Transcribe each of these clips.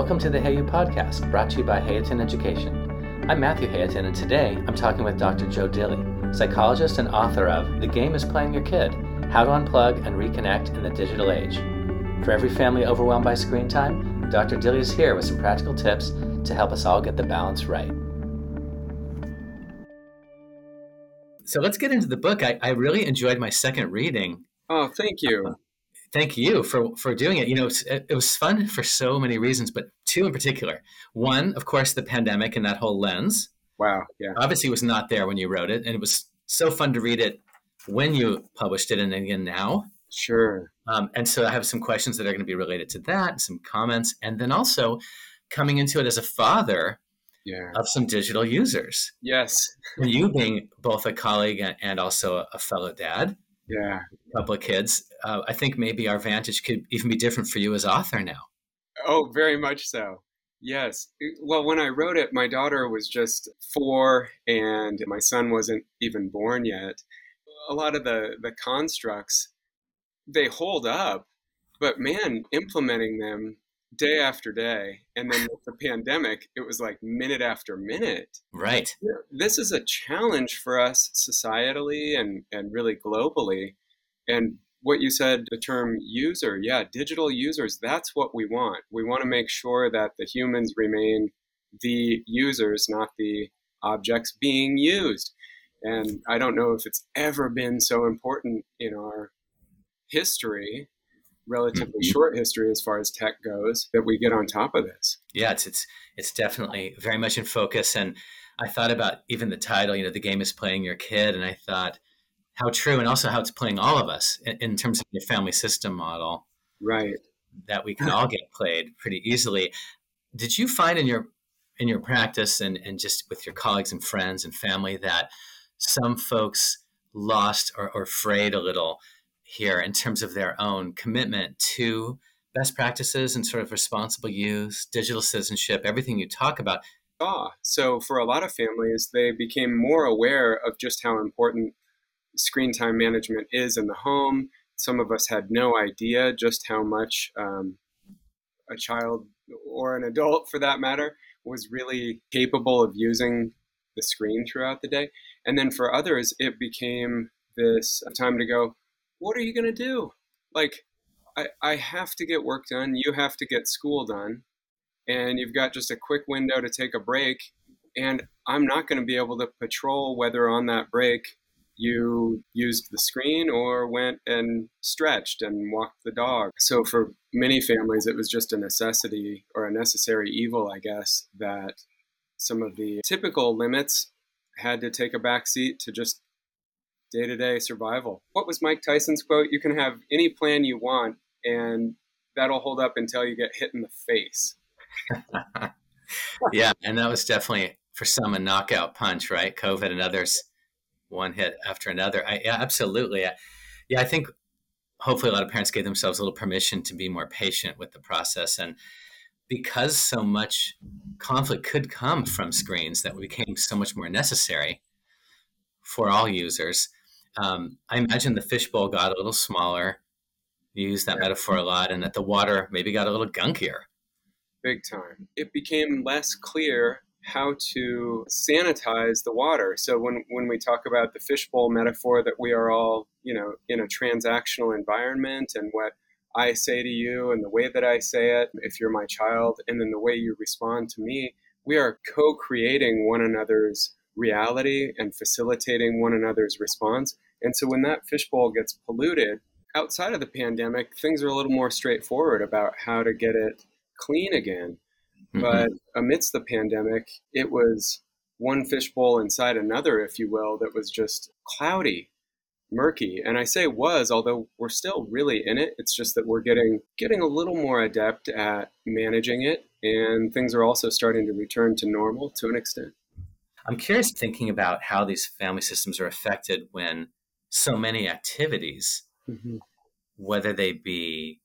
Welcome to the Heyu podcast, brought to you by Hayutin Education. I'm Matthew Hayutin, and today I'm talking with Dr. Joe Dilley, psychologist and author of The Game is Playing Your Kid How to Unplug and Reconnect in the Digital Age. For every family overwhelmed by screen time, Dr. Dilley is here with some practical tips to help us all get the balance right. So let's get into the book. I, I really enjoyed my second reading. Oh, thank you. Thank you for for doing it. You know, it, it, was fun for so many reasons, but two in particular. One, of course, the pandemic and that whole lens. Wow. Yeah. Obviously, was not there when you wrote it, and it was so fun to read it when you published it, and again now. Sure. Um, and so I have some questions that are going to be related to that, some comments, and then also coming into it as a father yeah. of some digital users. Yes. and you being both a colleague and also a fellow dad. Yeah. A couple of kids. Uh, I think maybe our vantage could even be different for you as author now. Oh, very much so. Yes. Well, when I wrote it, my daughter was just four and my son wasn't even born yet. A lot of the, the constructs, they hold up, but man, implementing them day after day. And then with the pandemic, it was like minute after minute. Right. This is a challenge for us societally and, and really globally. And what you said, the term user, yeah, digital users, that's what we want. We want to make sure that the humans remain the users, not the objects being used. And I don't know if it's ever been so important in our history relatively mm-hmm. short history as far as tech goes that we get on top of this. Yeah, it's it's it's definitely very much in focus and I thought about even the title, you know, the game is playing your kid and I thought how true and also how it's playing all of us in, in terms of the family system model. Right. That we can all get played pretty easily. Did you find in your in your practice and, and just with your colleagues and friends and family that some folks lost or, or frayed a little here in terms of their own commitment to best practices and sort of responsible use, digital citizenship, everything you talk about. Ah, so for a lot of families, they became more aware of just how important screen time management is in the home. Some of us had no idea just how much um, a child or an adult, for that matter, was really capable of using the screen throughout the day. And then for others, it became this time to go, what are you going to do? Like, I, I have to get work done. You have to get school done. And you've got just a quick window to take a break. And I'm not going to be able to patrol whether on that break you used the screen or went and stretched and walked the dog. So for many families, it was just a necessity or a necessary evil, I guess, that some of the typical limits had to take a back seat to just day to day survival. What was Mike Tyson's quote? You can have any plan you want, and that'll hold up until you get hit in the face. yeah, and that was definitely for some a knockout punch, right? COVID and others, one hit after another. I, yeah, absolutely. Yeah, I think hopefully a lot of parents gave themselves a little permission to be more patient with the process and because so much conflict could come from screens that became so much more necessary for all users um, I imagine the fishbowl got a little smaller. You use that metaphor a lot, and that the water maybe got a little gunkier. Big time. It became less clear how to sanitize the water. So when when we talk about the fishbowl metaphor, that we are all you know in a transactional environment, and what I say to you and the way that I say it, if you're my child, and then the way you respond to me, we are co-creating one another's reality and facilitating one another's response. And so when that fishbowl gets polluted, outside of the pandemic, things are a little more straightforward about how to get it clean again. Mm-hmm. But amidst the pandemic, it was one fishbowl inside another, if you will, that was just cloudy, murky. And I say was, although we're still really in it. It's just that we're getting getting a little more adept at managing it, and things are also starting to return to normal to an extent. I'm curious thinking about how these family systems are affected when so many activities, mm-hmm. whether they be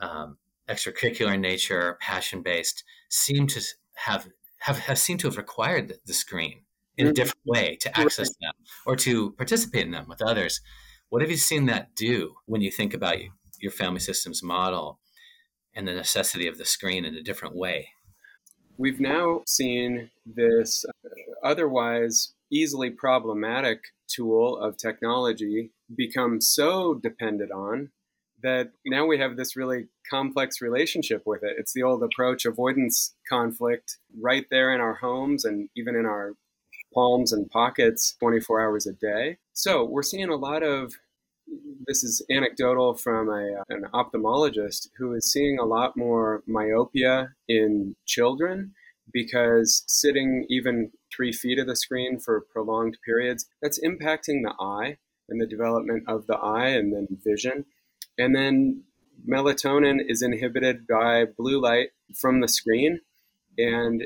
um, extracurricular in nature, or passion based, seem to have, have have seemed to have required the, the screen in mm-hmm. a different way to access them or to participate in them with others. What have you seen that do when you think about your family systems model? and the necessity of the screen in a different way. We've now seen this uh, otherwise easily problematic tool of technology become so dependent on that now we have this really complex relationship with it. It's the old approach avoidance conflict right there in our homes and even in our palms and pockets 24 hours a day. So we're seeing a lot of this is anecdotal from a, uh, an ophthalmologist who is seeing a lot more myopia in children because sitting even three feet of the screen for prolonged periods, that's impacting the eye and the development of the eye and then vision. And then melatonin is inhibited by blue light from the screen and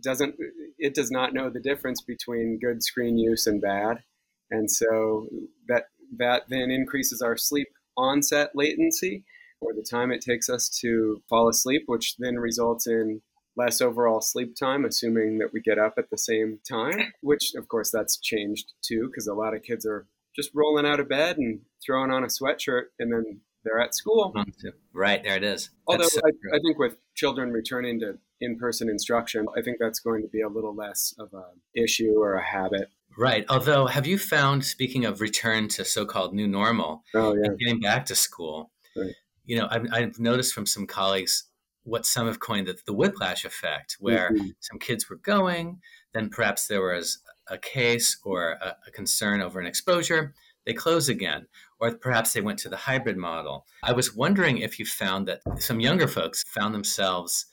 doesn't it does not know the difference between good screen use and bad. And so that that then increases our sleep onset latency or the time it takes us to fall asleep, which then results in less overall sleep time, assuming that we get up at the same time, which of course that's changed too, because a lot of kids are just rolling out of bed and throwing on a sweatshirt and then they're at school. Mm-hmm. Right, there it is. Although so I, I, think with children returning to in person instruction, I think that's going to be a little less of an issue or a habit. Right. Although, have you found, speaking of return to so called new normal, oh, yeah. getting back to school, right. you know, I've, I've noticed from some colleagues what some have coined the, the whiplash effect, where mm-hmm. some kids were going, then perhaps there was a case or a, a, concern over an exposure, they close again, or perhaps they went to the hybrid model. I was wondering if you found that some younger folks found themselves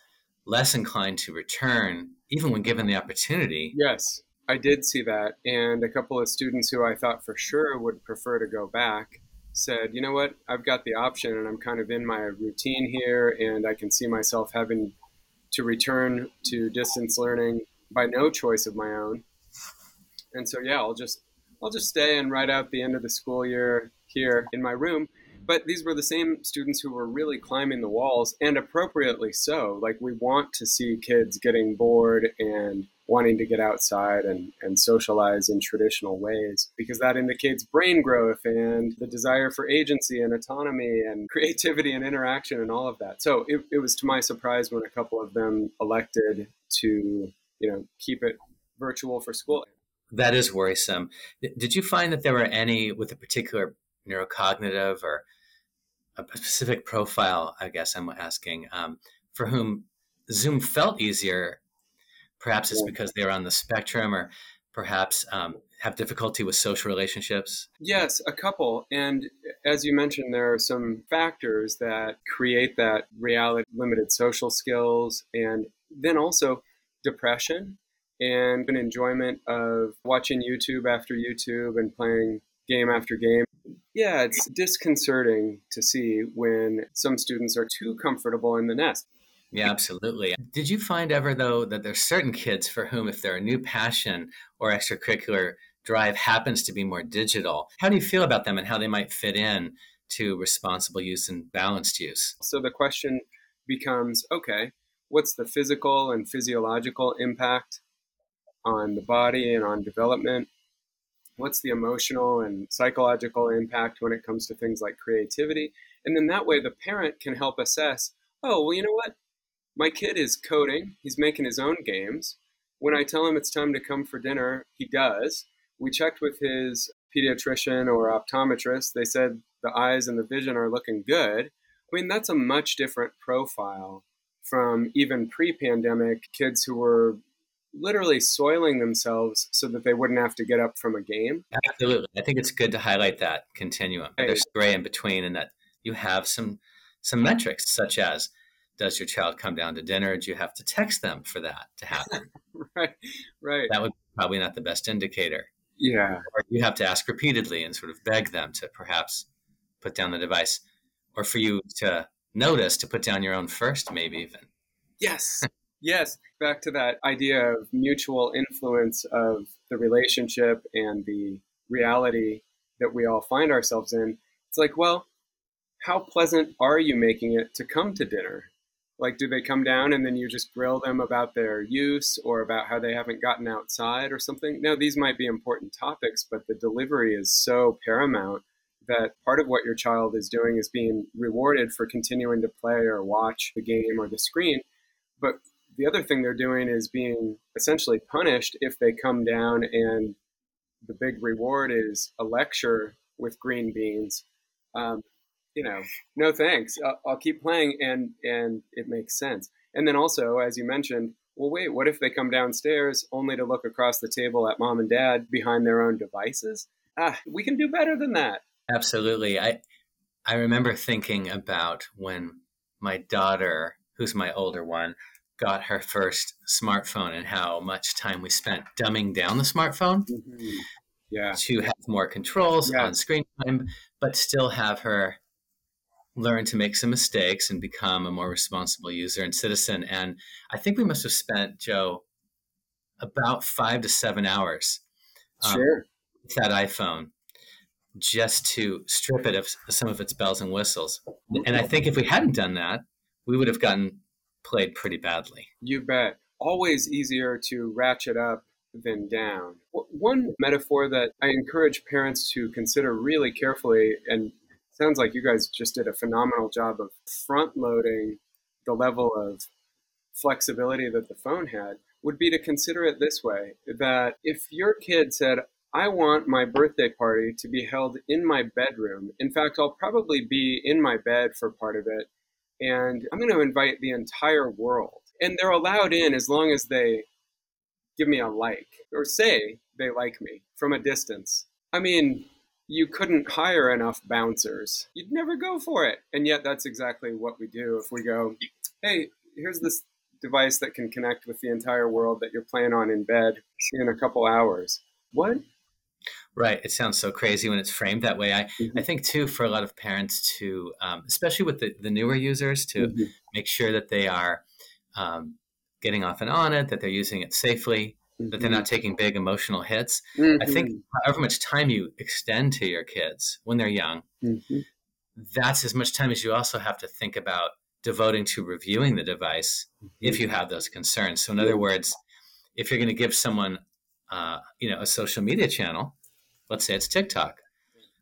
less inclined to return, even when given the opportunity. Yes, I did see that. And a couple of students who I thought for sure would prefer to go back said, you know what, I've got the option and I'm kind of in my routine here and I can see myself having to return to distance learning by no choice of my own. And so yeah, I'll just I'll just stay and write out the end of the school year here in my room. But these were the same students who were really climbing the walls and appropriately so. Like we want to see kids getting bored and wanting to get outside and, and socialize in traditional ways because that indicates brain growth and the desire for agency and autonomy and creativity and interaction and all of that. So it, it was to my surprise when a couple of them elected to, you know, keep it virtual for school. That is worrisome. Did you find that there were any with a particular neurocognitive or a specific profile, I guess I'm asking, um, for whom Zoom felt easier Perhaps it's because they're on the spectrum or perhaps um, have difficulty with social relationships? Yes, a couple. And as you mentioned, there are some factors that create that reality limited social skills and then also depression and an enjoyment of watching YouTube after YouTube and playing game after game. Yeah, it's disconcerting to see when some students are too comfortable in the nest. Yeah, absolutely. Did you find ever, though, that there's certain kids for whom, if their new passion or extracurricular drive happens to be more digital, how do you feel about them and how they might fit in to responsible use and balanced use? So the question becomes okay, what's the physical and physiological impact on the body and on development? What's the emotional and psychological impact when it comes to things like creativity? And then that way the parent can help assess oh, well, you know what? My kid is coding. He's making his own games. When I tell him it's time to come for dinner, he does. We checked with his pediatrician or optometrist. They said the eyes and the vision are looking good. I mean, that's a much different profile from even pre pandemic kids who were literally soiling themselves so that they wouldn't have to get up from a game. Absolutely. I think it's good to highlight that continuum. Right. There's gray in between and that you have some some metrics such as does your child come down to dinner? Do you have to text them for that to happen? right, right. That would probably not the best indicator. Yeah. Or you have to ask repeatedly and sort of beg them to perhaps put down the device, or for you to notice to put down your own first, maybe even. Yes. yes. Back to that idea of mutual influence of the relationship and the reality that we all find ourselves in. It's like, well, how pleasant are you making it to come to dinner? Like, do they come down and then you just grill them about their use or about how they haven't gotten outside or something? No, these might be important topics, but the delivery is so paramount that part of what your child is doing is being rewarded for continuing to play or watch the game or the screen. But the other thing they're doing is being essentially punished if they come down and the big reward is a lecture with green beans. Um, you know, no thanks. I'll, I'll keep playing, and and it makes sense. And then also, as you mentioned, well, wait, what if they come downstairs only to look across the table at mom and dad behind their own devices? Ah, we can do better than that. Absolutely. I I remember thinking about when my daughter, who's my older one, got her first smartphone and how much time we spent dumbing down the smartphone mm-hmm. yeah. to have more controls yes. on screen time, but still have her learn to make some mistakes and become a more responsible user and citizen. And I think we must have spent, Joe, about five to seven hours um, sure. with that iPhone just to strip it of some of its bells and whistles. And I think if we hadn't done that, we would have gotten played pretty badly. You bet. Always easier to ratchet up than down. One metaphor that I encourage parents to consider really carefully, and sounds like you guys just did a phenomenal job of front loading the level of flexibility that the phone had, would be to consider it this way that if your kid said, I want my birthday party to be held in my bedroom. In fact, I'll probably be in my bed for part of it. And I'm going to invite the entire world. And they're allowed in as long as they give me a like or say they like me from a distance. I mean, you couldn't hire enough bouncers. You'd never go for it. And yet, that's exactly what we do if we go, hey, here's this device that can connect with the entire world that you're playing on in bed in a couple hours. What? Right. It sounds so crazy when it's framed that way. I, mm-hmm. I think, too, for a lot of parents to, um, especially with the, the newer users, to mm-hmm. make sure that they are um, getting off and on it, that they're using it safely, mm-hmm. that they're not mm-hmm. taking big emotional hits. I think mm-hmm. however much time you extend to your kids when they're young, mm-hmm. that's as much time as you also have to think about devoting to reviewing the device if you have those concerns. So, in other words, if you're going to give someone, uh, you know, a social media channel, let's say it's TikTok.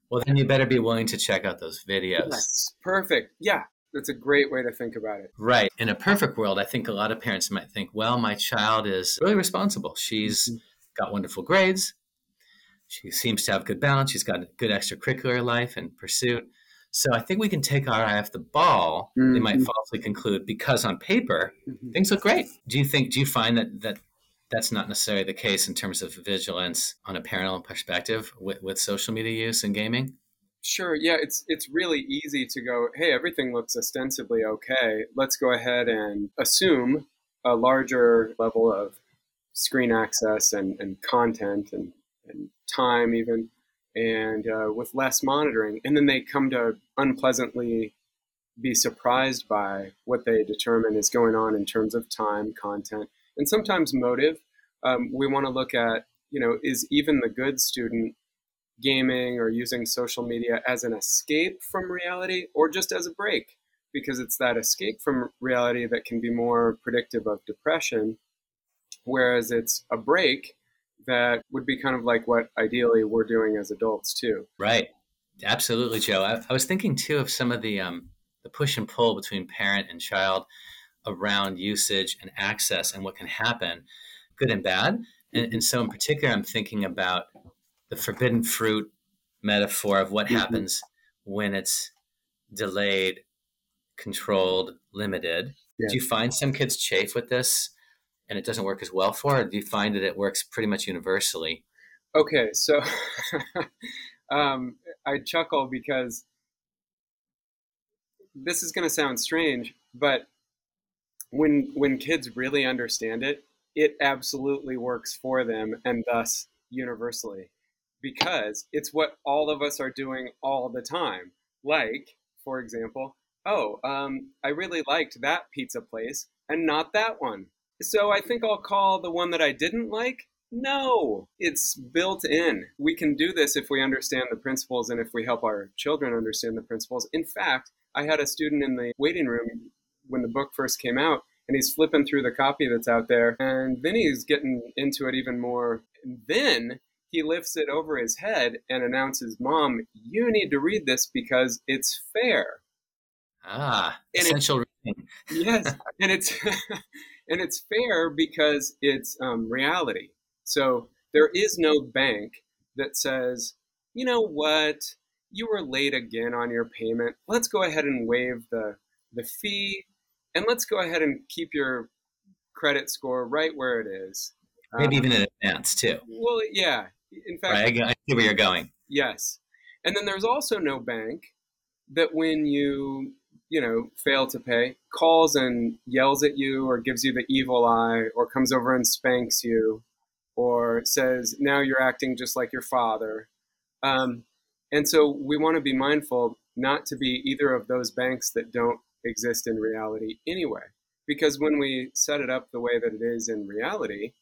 Well, then you better be willing to check out those videos. Yes, perfect. Yeah, that's a great way to think about it. Right. In a perfect world, I think a lot of parents might think, well, my child is really responsible. She's mm-hmm. got wonderful grades. She seems to have good balance. She's got a good extracurricular life and pursuit. So I think we can take our eye off the ball. Mm-hmm. They might falsely conclude because on paper mm-hmm. things look great. Do you think? Do you find that that that's not necessarily the case in terms of vigilance on a parental perspective with, with social media use and gaming? Sure. Yeah, it's it's really easy to go, hey, everything looks ostensibly okay. Let's go ahead and assume a larger level of screen access and, and content and, and time even and uh, with less monitoring and then they come to unpleasantly be surprised by what they determine is going on in terms of time content and sometimes motive. Um, we want to look at, you know, is even the good student gaming or using social media as an escape from reality or just as a break? Because it's that escape from reality that can be more predictive of depression, whereas it's a break that would be kind of like what ideally we're doing as adults too. Right. Absolutely, Joe. I, I was thinking too of some of the um, the push and pull between parent and child around usage and access and what can happen, good and bad. And, and so, in particular, I'm thinking about the forbidden fruit metaphor of what mm-hmm. happens when it's delayed, controlled, limited. Yeah. Do you find some kids chafe with this and it doesn't work as well for, or do you find that it works pretty much universally? Okay, so um, I chuckle because this is going to sound strange, but when when kids really understand it, it absolutely works for them and thus universally because it's what all of us are doing all the time. Like, for example, oh, um, I really liked that pizza place and not that one. So I think I'll call the one that I didn't like. No, it's built in. We can do this if we understand the principles and if we help our children understand the principles. In fact, I had a student in the waiting room when the book first came out, and he's flipping through the copy that's out there, and then he's getting into it even more. And then he lifts it over his head and announces, Mom, you need to read this because it's fair. Ah, and essential reading. yes, and it's and it's fair because it's um, reality. So there is no bank that says, you know what, you were late again on your payment. Let's go ahead and waive the the fee, and let's go ahead and keep your credit score right where it is. Maybe um, even in advance too. Well, yeah. In fact, right, I see where you're going. Yes, and then there's also no bank that when you you know fail to pay calls and yells at you or gives you the evil eye or comes over and spanks you or says now you're acting just like your father. Um, and so we want to be mindful not to be either of those banks that don't exist in reality anyway. Because when we set it up the way that it is in reality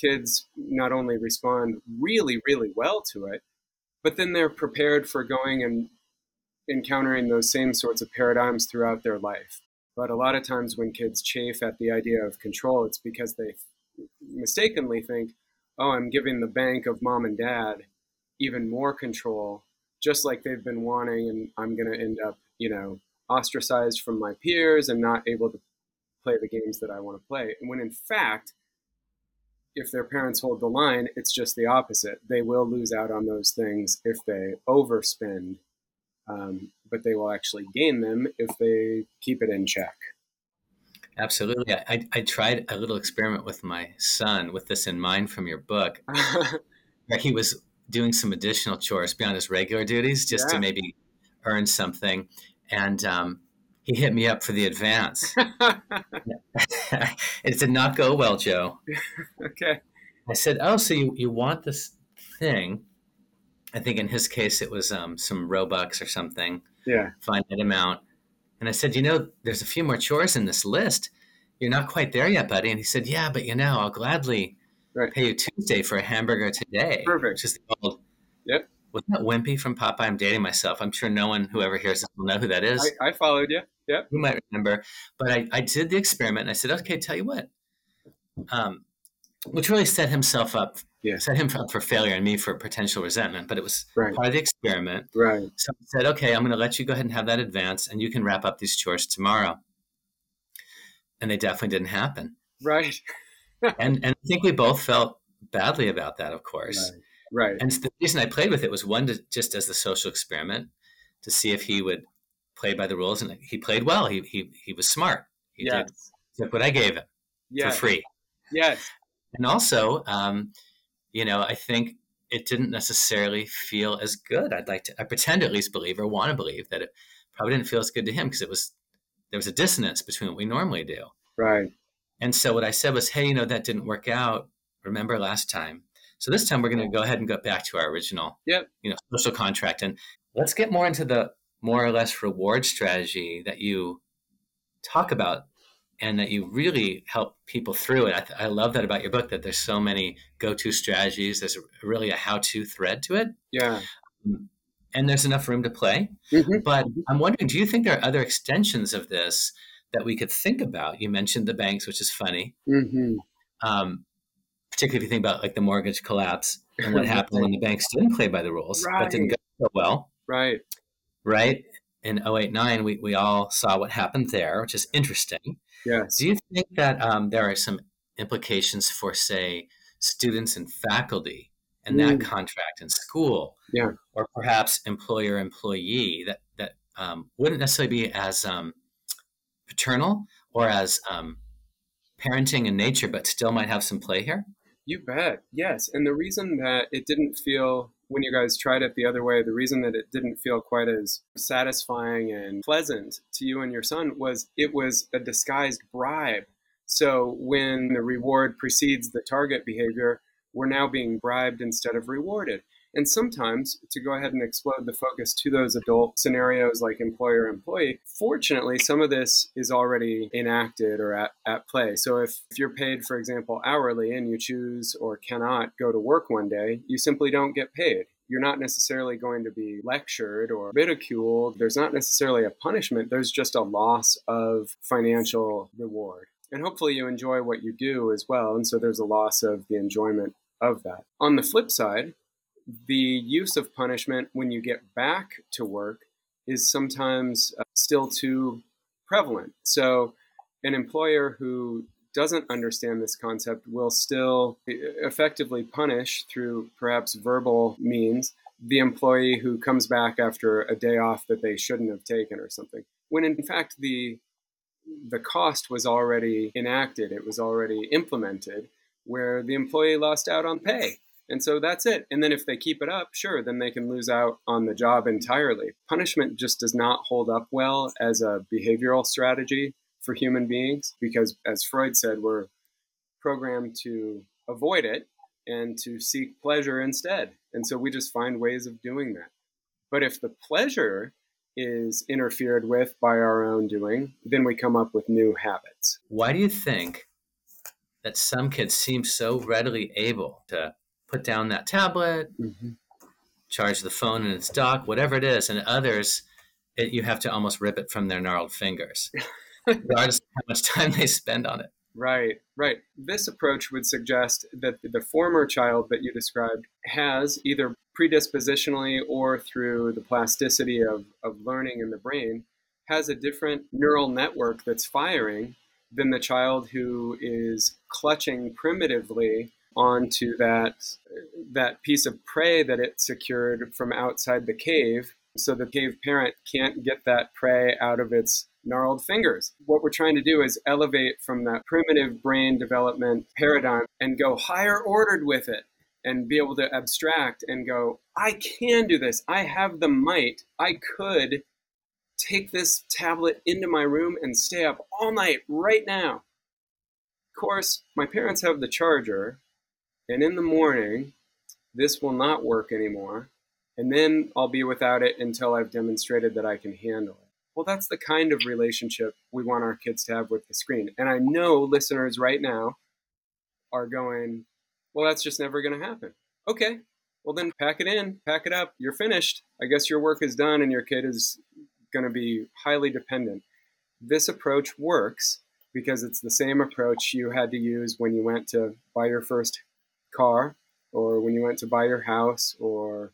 kids not only respond really really well to it but then they're prepared for going and encountering those same sorts of paradigms throughout their life. But a lot of times when kids chafe at the idea of control, it's because they mistakenly think, oh, I'm giving the bank of mom and dad even more control, just like they've been wanting, and I'm going to end up, you know, ostracized from my peers and not able to play the games that I want to play. And when in fact, if their parents hold the line, it's just the opposite. They will lose out on those things if they overspend um, but they will actually gain them if they keep it in check. Absolutely. I, I tried a little experiment with my son with this in mind from your book, he was doing some additional chores beyond his regular duties just yeah. to maybe earn something. And um, he hit me up for the advance. it did not go well, Joe. okay. I said, Oh, so you, you want this thing? I think in his case it was um, some Robux or something. Yeah. Finite amount. And I said, you know, there's a few more chores in this list. You're not quite there yet, buddy. And he said, yeah, but you know, I'll gladly right. pay you Tuesday for a hamburger today. Perfect. Which is the old. Yep. Wasn't that Wimpy from Popeye? I'm dating myself. I'm sure no one who ever hears this will know who that is. I, I followed you. Yep. You might remember. But I, I did the experiment and I said, okay, tell you what. Um, which really set himself up yeah. set him up for failure and me for potential resentment, but it was right. part of the experiment. Right. So I said, okay, I'm going to let you go ahead and have that advance, and you can wrap up these chores tomorrow. And they definitely didn't happen. Right. and and I think we both felt badly about that, of course. Right. Right. And the reason I played with it was one to, just as the social experiment to see if he would play by the rules, and he played well. He he he was smart. He yes. did took what I gave him yes. for free. Yes. And also, um, you know, I think it didn't necessarily feel as good. I'd like to, I pretend to at least believe or want to believe that it probably didn't feel as good to him because it was, there was a dissonance between what we normally do. Right. And so what I said was, hey, you know, that didn't work out. Remember last time. So this time we're going to go ahead and go back to our original, yep. you know, social contract. And let's get more into the more or less reward strategy that you talk about and that you really help people through it. I, th- I, love that about your book that there's so many go-to strategies. There's a, really a how-to thread to it. Yeah. Um, and there's enough room to play. Mm-hmm. But I'm wondering, do you think there are other extensions of this that we could think about? You mentioned the banks, which is funny. Mm-hmm. Um, particularly if you think about like the mortgage collapse and what happened when the banks didn't play by the rules, right. but didn't go so well. Right. Right. In 089, we, we all saw what happened there, which is interesting. Yes. Do you think that um, there are some implications for, say, students and faculty and mm. that contract in school? Yeah. Or perhaps employer employee that, that um, wouldn't necessarily be as um, paternal or as um, parenting in nature, but still might have some play here? You bet. Yes. And the reason that it didn't feel when you guys tried it the other way, the reason that it didn't feel quite as satisfying and pleasant to you and your son was it was a disguised bribe. So when the reward precedes the target behavior, we're now being bribed instead of rewarded. And sometimes, to go ahead and explode the focus to those adult scenarios like employer employee, fortunately, some of this is already enacted or at, at play. So if, if you're paid, for example, hourly and you choose or cannot go to work one day, you simply don't get paid. You're not necessarily going to be lectured or ridiculed. There's not necessarily a punishment, there's just a loss of financial reward. And hopefully, you enjoy what you do as well. And so there's a loss of the enjoyment of that. On the flip side, the use of punishment when you get back to work is sometimes uh, still too prevalent. So, an employer who doesn't understand this concept will still effectively punish through perhaps verbal means the employee who comes back after a day off that they shouldn't have taken or something. When in fact the the cost was already enacted, it was already implemented, where the employee lost out on pay. And so that's it. And then if they keep it up, sure, then they can lose out on the job entirely. Punishment just does not hold up well as a behavioral strategy for human beings because, as Freud said, we're programmed to avoid it and to seek pleasure instead. And so we just find ways of doing that. But if the pleasure is interfered with by our own doing, then we come up with new habits. Why do you think that some kids seem so readily able to put down that tablet, mm-hmm. charge the phone in its dock, whatever it is, and others, it, you have to almost rip it from their gnarled fingers, regardless of how much time they spend on it? Right, right. This approach would suggest that the former child that you described has either predispositionally or through the plasticity of, of learning in the brain has a different neural network that's firing than the child who is clutching primitively onto that that piece of prey that it secured from outside the cave so the cave parent can't get that prey out of its gnarled fingers. What we're trying to do is elevate from that primitive brain development paradigm and go higher ordered with it and be able to abstract and go, I can do this. I have the might. I could take this tablet into my room and stay up all night right now. Of course, my parents have the charger, and in the morning, this will not work anymore. And then I'll be without it until I've demonstrated that I can handle it. Well, that's the kind of relationship we want our kids to have with the screen. And I know listeners right now are going, well, that's just never going to happen. Okay, well, then pack it in, pack it up. You're finished. I guess your work is done and your kid is going to be highly dependent. This approach works because it's the same approach you had to use when you went to buy your first car or when you went to buy your house or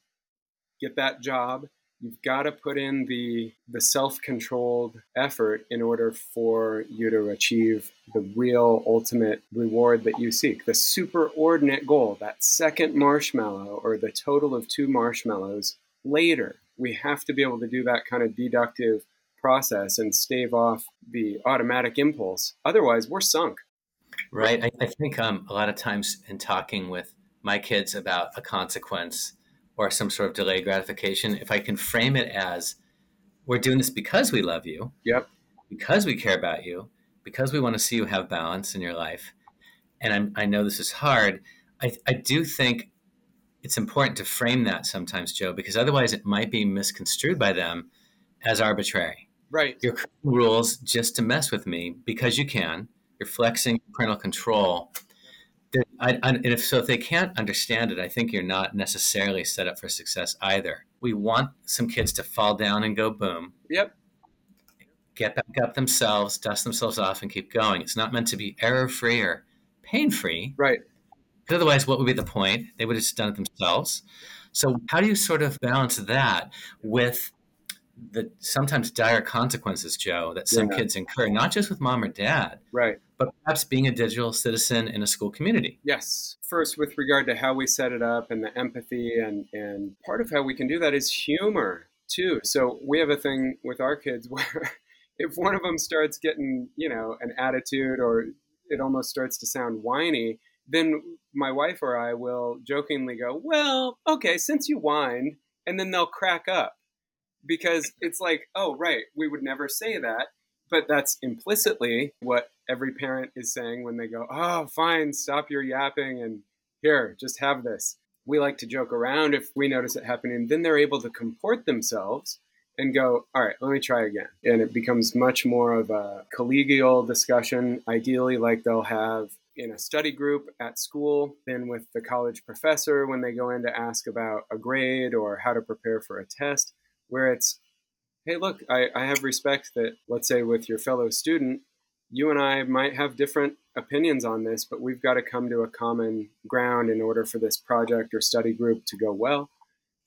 get that job you've got to put in the the self-controlled effort in order for you to achieve the real ultimate reward that you seek. The superordinate goal that second marshmallow or the total of two marshmallows later we have to be able to do that kind of deductive process and stave off the automatic impulse. Otherwise we're sunk right i, I think um, a lot of times in talking with my kids about a consequence or some sort of delayed gratification, if I can frame it as we're doing this because we love you, yep, because we care about you, because we want to see you have balance in your life, and I'm, i know this is hard, I, I do think it's important to frame that sometimes, Joe, because otherwise it might be misconstrued by them as arbitrary. Right. Your rules just to mess with me because you can. You're flexing parental control I, I, and if so, if they can't understand it, I think you're not necessarily set up for success either. We want some kids to fall down and go boom. Yep. Get back up themselves, dust themselves off, and keep going. It's not meant to be error free or pain free. Right. Because otherwise, what would be the point? They would have just done it themselves. So, how do you sort of balance that with the sometimes dire consequences, Joe, that some yeah. kids incur, not just with mom or dad, right, but perhaps being a digital citizen in a school community. Yes. First, with regard to how we set it up and the empathy, and and part of how we can do that is humor too. So we have a thing with our kids where if one of them starts getting, you know, an attitude or it almost starts to sound whiny, then my wife or I will jokingly go, "Well, okay, since you whined," and then they'll crack up because it's like, oh, right, we would never say that. But that's implicitly what every parent is saying when they go, oh, fine, stop your yapping and here, just have this. We like to joke around if we notice it happening. Then they're able to comport themselves and go, all right, let me try again. And it becomes much more of a collegial discussion, ideally, like they'll have in a study group at school then with the college professor when they go in to ask about a grade or how to prepare for a test where it's, hey, look, I, I have respect that, let's say, with your fellow student, you and I might have different opinions on this, but we've got to come to a common ground in order for this project or study group to go well.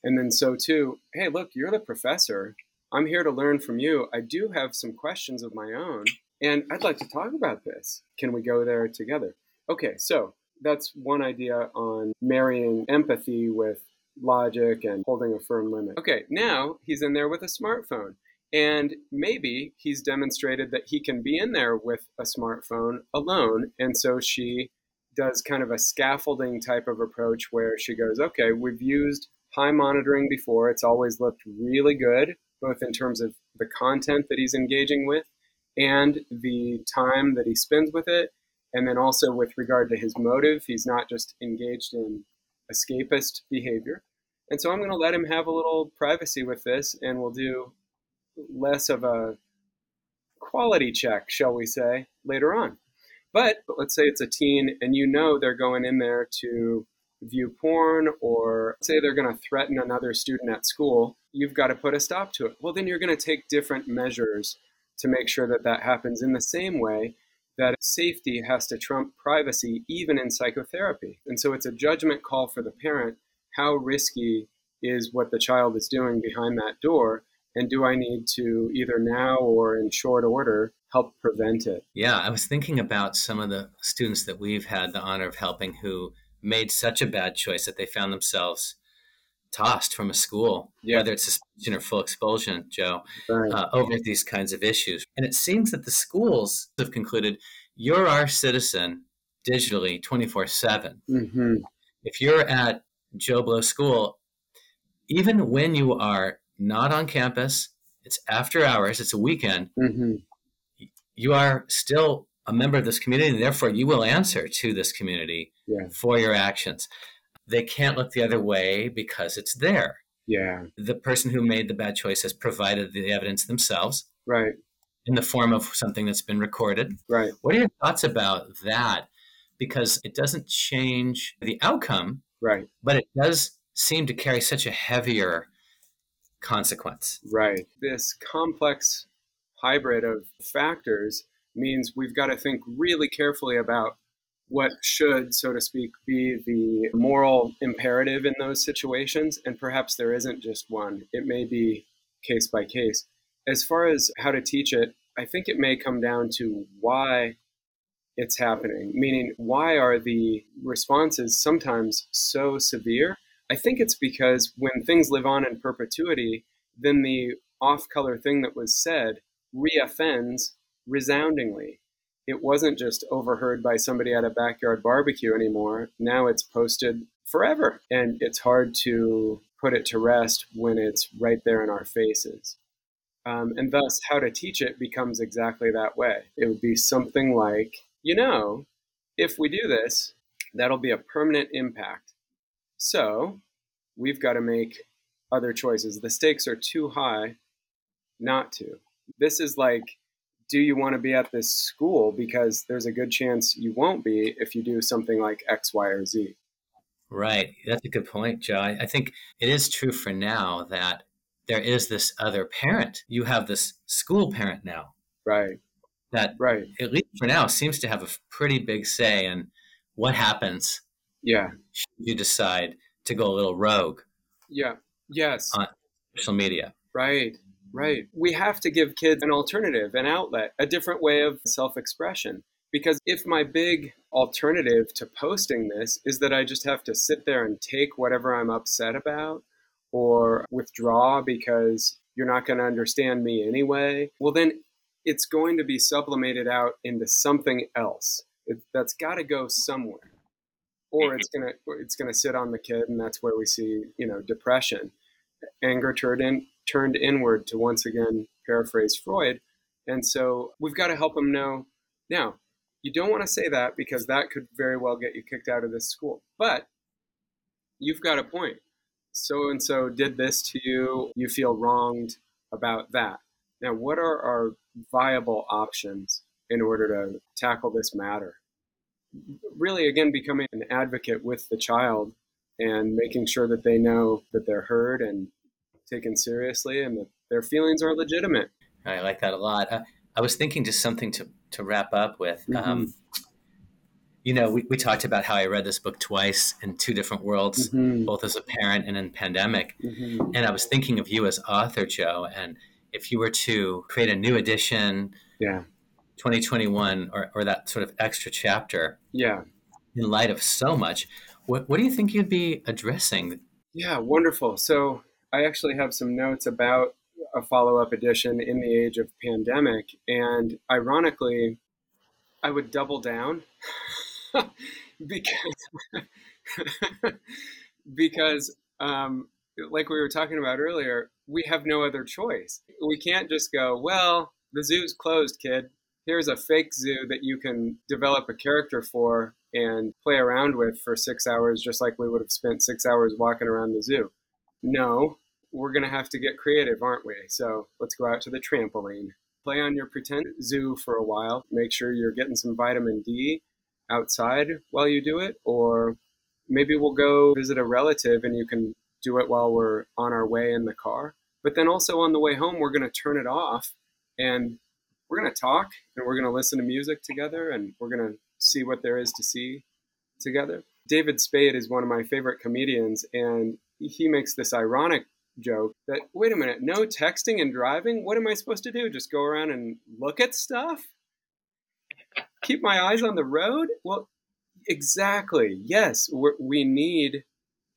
And then, so too, hey, look, you're the professor. I'm here to learn from you. I do have some questions of my own, and I'd like to talk about this. Can we go there together? Okay, so that's one idea on marrying empathy with logic and holding a firm limit. Okay, now he's in there with a smartphone. And maybe he's demonstrated that he can be in there with a smartphone alone. And so she does kind of a scaffolding type of approach where she goes, okay, we've used high monitoring before. It's always looked really good, both in terms of the content that he's engaging with and the time that he spends with it. And then also with regard to his motive, he's not just engaged in escapist behavior. And so I'm going to let him have a little privacy with this, and we'll do less of a quality check, shall we say, later on. But let's say it's a teen and you know they're going in there to view porn or say they're going to threaten another student at school, you've got to put a stop to it. Well, then you're going to take different measures to make sure that that happens in the same way that safety has to trump privacy even in psychotherapy. And so it's a judgment call for the parent how risky is what the child is doing behind that door and do I need to either now or in short order help prevent it? Yeah, I was thinking about some of the students that we've had the honor of helping who made such a bad choice that they found themselves tossed from a school, yeah. whether it's suspension or full expulsion, Joe, right. uh, over these kinds of issues. And it seems that the schools have concluded you're our citizen digitally 24 7. Mm-hmm. If you're at Joe Blow School, even when you are not on campus. It's after hours. It's a weekend. Mm-hmm. You are still a member of this community, and therefore you will answer to this community yeah. for your actions. They can't look the other way because it's there. Yeah. The person who made the bad choice has provided the evidence themselves. Right. In the form of something that's been recorded. Right. What are your thoughts about that? Because it doesn't change the outcome. Right. But it does seem to carry such a heavier consequence. Right. This complex hybrid of factors means we've got to think really carefully about what should, so to speak, be the moral imperative in those situations. And perhaps there isn't just one, it may be case by case. As far as how to teach it, I think it may come down to why it's happening, meaning, why are the responses sometimes so severe I think it's because when things live on in perpetuity, then the off color thing that was said reoffends resoundingly. It wasn't just overheard by somebody at a backyard barbecue anymore. Now it's posted forever. And it's hard to put it to rest when it's right there in our faces. Um, and thus, how to teach it becomes exactly that way. It would be something like, you know, if we do this, that'll be a permanent impact so we've got to make other choices. The stakes are too high not to. This is like, do you want to be at this school? Because there's a good chance you won't be if you do something like X, Y, or Z. Right. That's a good point, Joe. I think it is true for now that there is this other parent. You have this school parent now. Right. That, right. at least for now, seems to have a pretty big say in what happens yeah. You decide to go a little rogue. Yeah. Yes. On social media. Right. Right. We have to give kids an alternative, an outlet, a different way of self expression. Because if my big alternative to posting this is that I just have to sit there and take whatever I'm upset about or withdraw because you're not going to understand me anyway, well, then it's going to be sublimated out into something else. It, that's got to go somewhere or it's gonna it's gonna sit on the kid, and that's where we see you know depression, anger turned in turned inward to once again paraphrase Freud, and so we've got to help them know now. You don't want to say that because that could very well get you kicked out of this school, but you've got a point. So and so did this to you. You feel wronged about that. Now, what are our viable options in order to tackle this matter? really, again, becoming an advocate with the child and making sure that they know that they're heard and taken seriously and that their feelings are legitimate. I like that a lot. Uh, I was thinking just something to, to wrap up with. Mm-hmm. Um, You know, we, we talked about how I read this book twice in two different worlds, mm-hmm. both as a parent and in pandemic. Mm-hmm. And I was thinking of you as author, Joe, and if you were to create a new edition, yeah, 2021, or, or that sort of extra chapter, yeah, in light of so much, what, what do you think you'd be addressing? Yeah, wonderful. So I actually have some notes about a follow up edition in the age of pandemic. And ironically, I would double down because, because um, like we were talking about earlier, we have no other choice. We can't just go, well, the zoo's closed, kid. Here's a fake zoo that you can develop a character for and play around with for six hours, just like we would have spent six hours walking around the zoo. No, we're going to have to get creative, aren't we? So let's go out to the trampoline. Play on your pretend zoo for a while. Make sure you're getting some vitamin D outside while you do it. Or maybe we'll go visit a relative and you can do it while we're on our way in the car. But then also on the way home, we're going to turn it off and we're going to talk and we're going to listen to music together and we're going to see what there is to see together. David Spade is one of my favorite comedians, and he makes this ironic joke that wait a minute, no texting and driving? What am I supposed to do? Just go around and look at stuff? Keep my eyes on the road? Well, exactly. Yes, we need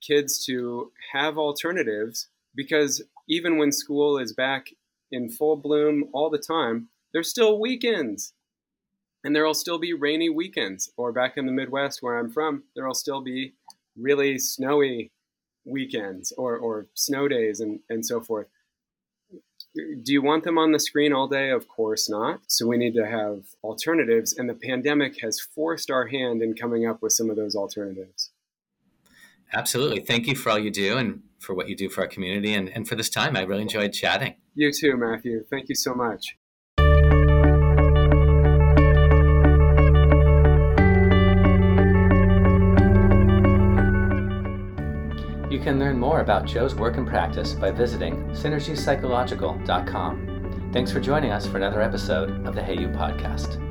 kids to have alternatives because even when school is back in full bloom all the time, there's still weekends. And there'll still be rainy weekends. Or back in the Midwest where I'm from, there'll still be really snowy weekends or, or snow days and, and so forth. Do you want them on the screen all day? Of course not. So we need to have alternatives, and the pandemic has forced our hand in coming up with some of those alternatives. Absolutely. Thank you for all you do and for what you do for our community and, and for this time. I really enjoyed chatting. You too, Matthew. Thank you so much. Can learn more about Joe's work and practice by visiting synergypsychological.com. Thanks for joining us for another episode of the Hey You podcast.